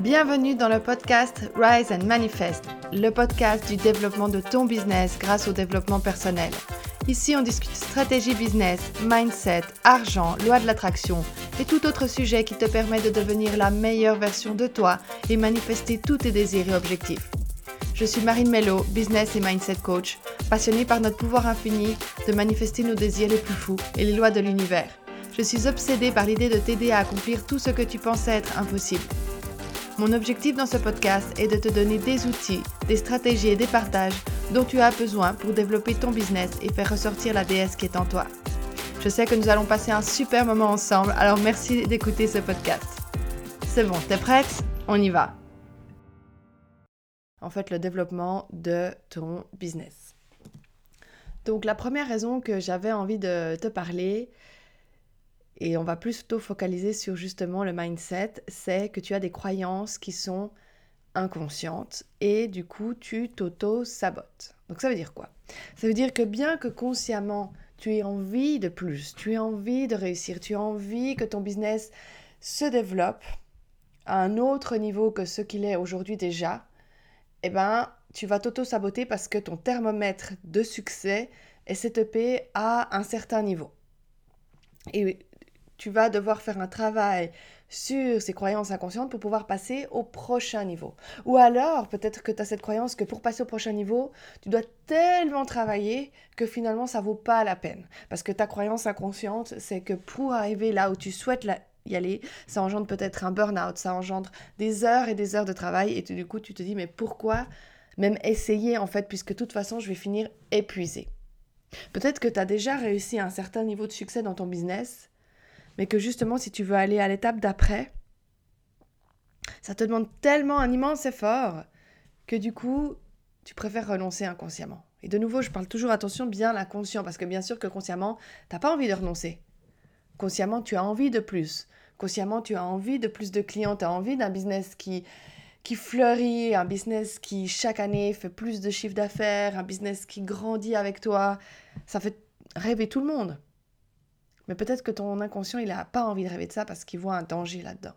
Bienvenue dans le podcast Rise and Manifest, le podcast du développement de ton business grâce au développement personnel. Ici, on discute stratégie business, mindset, argent, loi de l'attraction et tout autre sujet qui te permet de devenir la meilleure version de toi et manifester tous tes désirs et objectifs. Je suis Marine Mello, business et mindset coach, passionnée par notre pouvoir infini de manifester nos désirs les plus fous et les lois de l'univers. Je suis obsédée par l'idée de t'aider à accomplir tout ce que tu pensais être impossible. Mon objectif dans ce podcast est de te donner des outils, des stratégies et des partages dont tu as besoin pour développer ton business et faire ressortir la déesse qui est en toi. Je sais que nous allons passer un super moment ensemble, alors merci d'écouter ce podcast. C'est bon, t'es prête? On y va En fait, le développement de ton business. Donc la première raison que j'avais envie de te parler, et on va plutôt focaliser sur justement le mindset, c'est que tu as des croyances qui sont inconscientes et du coup tu t'auto-sabotes. Donc ça veut dire quoi? Ça veut dire que bien que consciemment tu aies envie de plus, tu aies envie de réussir, tu as envie que ton business se développe à un autre niveau que ce qu'il est aujourd'hui déjà, eh ben tu vas t'auto-saboter parce que ton thermomètre de succès est setupé à un certain niveau. Et tu vas devoir faire un travail sur ces croyances inconscientes pour pouvoir passer au prochain niveau. Ou alors, peut-être que tu as cette croyance que pour passer au prochain niveau, tu dois tellement travailler que finalement, ça vaut pas la peine. Parce que ta croyance inconsciente, c'est que pour arriver là où tu souhaites y aller, ça engendre peut-être un burn-out, ça engendre des heures et des heures de travail, et du coup, tu te dis, mais pourquoi même essayer en fait, puisque de toute façon, je vais finir épuisé? Peut-être que tu as déjà réussi à un certain niveau de succès dans ton business, mais que justement, si tu veux aller à l'étape d'après, ça te demande tellement un immense effort que du coup, tu préfères renoncer inconsciemment. Et de nouveau, je parle toujours, attention, bien l'inconscient, parce que bien sûr que consciemment, tu n'as pas envie de renoncer. Consciemment, tu as envie de plus. Consciemment, tu as envie de plus de clients, tu as envie d'un business qui, qui fleurit, un business qui chaque année fait plus de chiffre d'affaires, un business qui grandit avec toi. Ça fait rêver tout le monde. Mais peut-être que ton inconscient, il n'a pas envie de rêver de ça parce qu'il voit un danger là-dedans.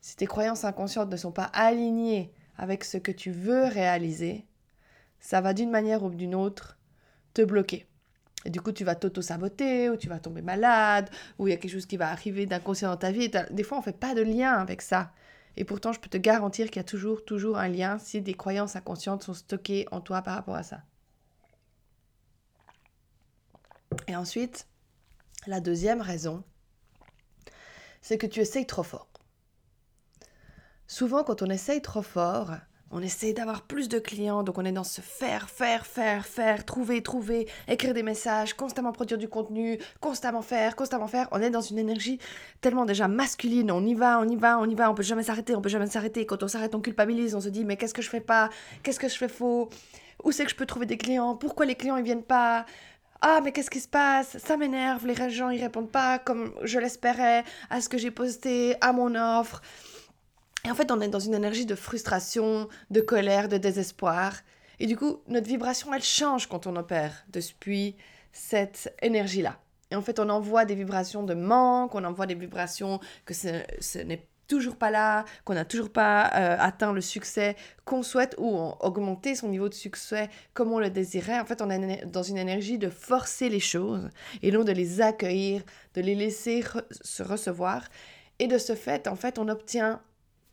Si tes croyances inconscientes ne sont pas alignées avec ce que tu veux réaliser, ça va d'une manière ou d'une autre te bloquer. Et du coup, tu vas t'auto-saboter, ou tu vas tomber malade, ou il y a quelque chose qui va arriver d'inconscient dans ta vie. Des fois, on ne fait pas de lien avec ça. Et pourtant, je peux te garantir qu'il y a toujours, toujours un lien si des croyances inconscientes sont stockées en toi par rapport à ça. Et ensuite, la deuxième raison, c'est que tu essayes trop fort. Souvent, quand on essaye trop fort, on essaie d'avoir plus de clients, donc on est dans ce faire, faire, faire, faire, trouver, trouver, écrire des messages, constamment produire du contenu, constamment faire, constamment faire. On est dans une énergie tellement déjà masculine, on y va, on y va, on y va, on peut jamais s'arrêter, on peut jamais s'arrêter. Quand on s'arrête, on culpabilise, on se dit mais qu'est-ce que je fais pas, qu'est-ce que je fais faux, où c'est que je peux trouver des clients, pourquoi les clients ils viennent pas, ah, mais qu'est-ce qui se passe? Ça m'énerve, les gens ils répondent pas comme je l'espérais à ce que j'ai posté, à mon offre. Et en fait, on est dans une énergie de frustration, de colère, de désespoir. Et du coup, notre vibration, elle change quand on opère depuis cette énergie-là. Et en fait, on envoie des vibrations de manque, on envoie des vibrations que ce, ce n'est toujours pas là, qu'on n'a toujours pas euh, atteint le succès qu'on souhaite ou augmenter son niveau de succès comme on le désirait. En fait, on est dans une énergie de forcer les choses et non de les accueillir, de les laisser se recevoir. Et de ce fait, en fait, on obtient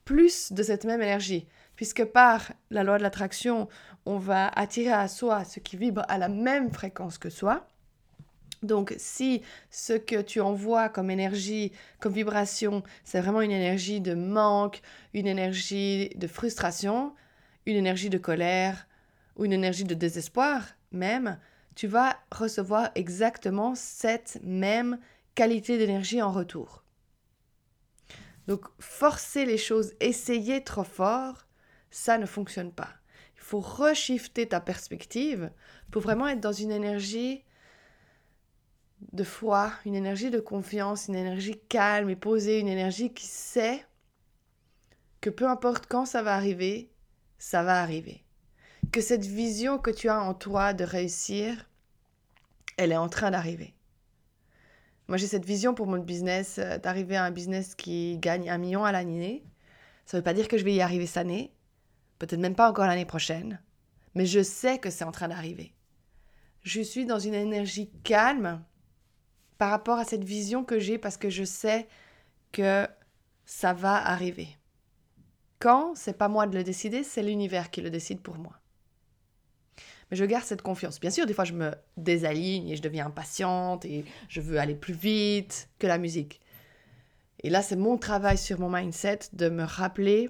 plus de cette même énergie, puisque par la loi de l'attraction, on va attirer à soi ce qui vibre à la même fréquence que soi. Donc, si ce que tu envoies comme énergie, comme vibration, c'est vraiment une énergie de manque, une énergie de frustration, une énergie de colère ou une énergie de désespoir même, tu vas recevoir exactement cette même qualité d'énergie en retour. Donc, forcer les choses, essayer trop fort, ça ne fonctionne pas. Il faut reshifter ta perspective pour vraiment être dans une énergie de foi, une énergie de confiance, une énergie calme et posée, une énergie qui sait que peu importe quand ça va arriver, ça va arriver. Que cette vision que tu as en toi de réussir, elle est en train d'arriver. Moi, j'ai cette vision pour mon business, euh, d'arriver à un business qui gagne un million à l'année. Ça ne veut pas dire que je vais y arriver cette année, peut-être même pas encore l'année prochaine, mais je sais que c'est en train d'arriver. Je suis dans une énergie calme par rapport à cette vision que j'ai parce que je sais que ça va arriver. Quand, c'est pas moi de le décider, c'est l'univers qui le décide pour moi. Mais je garde cette confiance. Bien sûr, des fois, je me désaligne et je deviens impatiente et je veux aller plus vite que la musique. Et là, c'est mon travail sur mon mindset de me rappeler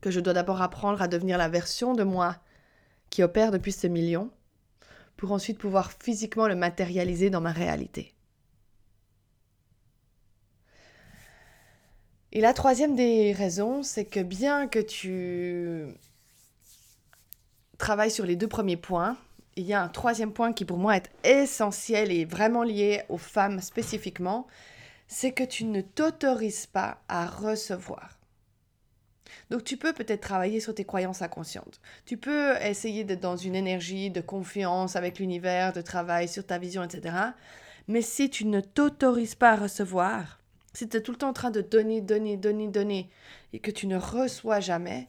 que je dois d'abord apprendre à devenir la version de moi qui opère depuis ce million pour ensuite pouvoir physiquement le matérialiser dans ma réalité. Et la troisième des raisons, c'est que bien que tu travailles sur les deux premiers points, il y a un troisième point qui pour moi est essentiel et vraiment lié aux femmes spécifiquement, c'est que tu ne t'autorises pas à recevoir. Donc tu peux peut-être travailler sur tes croyances inconscientes. Tu peux essayer d'être dans une énergie de confiance avec l'univers, de travail sur ta vision, etc. Mais si tu ne t'autorises pas à recevoir, si tu es tout le temps en train de donner, donner, donner, donner, et que tu ne reçois jamais,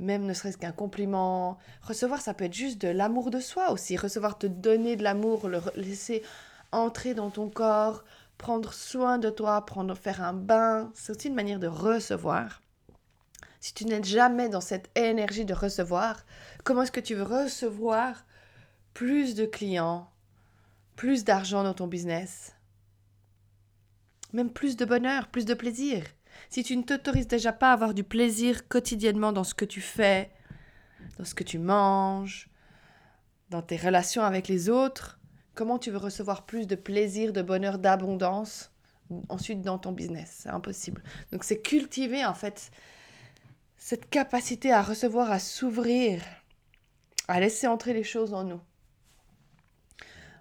même ne serait-ce qu'un compliment, recevoir, ça peut être juste de l'amour de soi aussi. Recevoir, te donner de l'amour, le laisser entrer dans ton corps, prendre soin de toi, prendre, faire un bain, c'est aussi une manière de recevoir. Si tu n'es jamais dans cette énergie de recevoir, comment est-ce que tu veux recevoir plus de clients, plus d'argent dans ton business, même plus de bonheur, plus de plaisir Si tu ne t'autorises déjà pas à avoir du plaisir quotidiennement dans ce que tu fais, dans ce que tu manges, dans tes relations avec les autres, comment tu veux recevoir plus de plaisir, de bonheur, d'abondance ensuite dans ton business? C'est impossible. Donc c'est cultiver en fait cette capacité à recevoir, à s'ouvrir, à laisser entrer les choses en nous.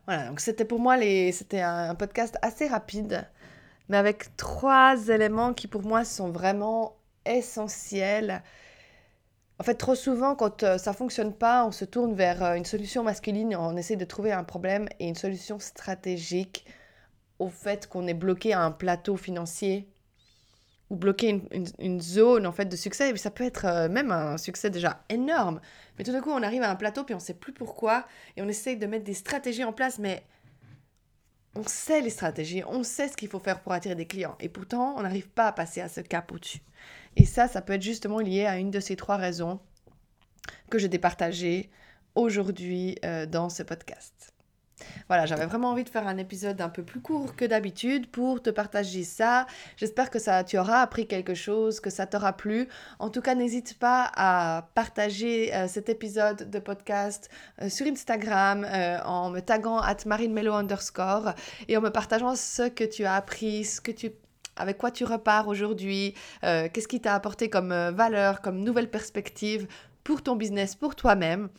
Voilà, donc c'était pour moi les... c'était un podcast assez rapide, mais avec trois éléments qui pour moi sont vraiment essentiels. En fait, trop souvent, quand euh, ça fonctionne pas, on se tourne vers euh, une solution masculine, on essaie de trouver un problème et une solution stratégique au fait qu'on est bloqué à un plateau financier ou bloquer une, zone en fait de succès. ça peut être euh, même un succès déjà énorme. Mais tout d'un coup, on arrive à un plateau puis on sait plus pourquoi et on essaye de mettre des stratégies en place, mais on sait les stratégies, on sait ce qu'il faut faire pour attirer des clients et pourtant on n'arrive pas à passer à ce cap au-dessus. Et ça, ça peut être justement lié à une de ces trois raisons que je t'ai aujourd'hui euh, dans ce podcast. Voilà, j'avais vraiment envie de faire un épisode un peu plus court que d'habitude pour te partager ça. J'espère que ça, tu auras appris quelque chose, que ça t'aura plu. En tout cas, n'hésite pas à partager euh, cet épisode de podcast euh, sur Instagram euh, en me taguant at marinemelo underscore et en me partageant ce que tu as appris, ce que tu avec quoi tu repars aujourd'hui, qu'est-ce qui t'a apporté comme valeur, comme nouvelle perspective pour ton business, pour toi-même.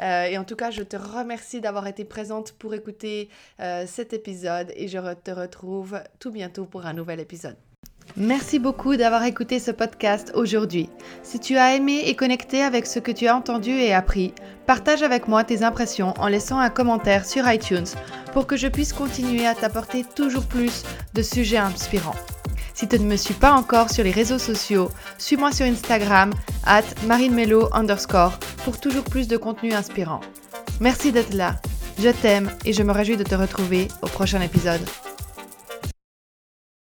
Euh, et en tout cas, je te remercie d'avoir été présente pour écouter euh, cet épisode et je te retrouve tout bientôt pour un nouvel épisode. Merci beaucoup d'avoir écouté ce podcast aujourd'hui. Si tu as aimé et connecté avec ce que tu as entendu et appris, partage avec moi tes impressions en laissant un commentaire sur iTunes pour que je puisse continuer à t'apporter toujours plus de sujets inspirants. Si tu ne me suis pas encore sur les réseaux sociaux, suis-moi sur Instagram, at marinemelo underscore, pour toujours plus de contenu inspirant. Merci d'être là. Je t'aime et je me réjouis de te retrouver au prochain épisode.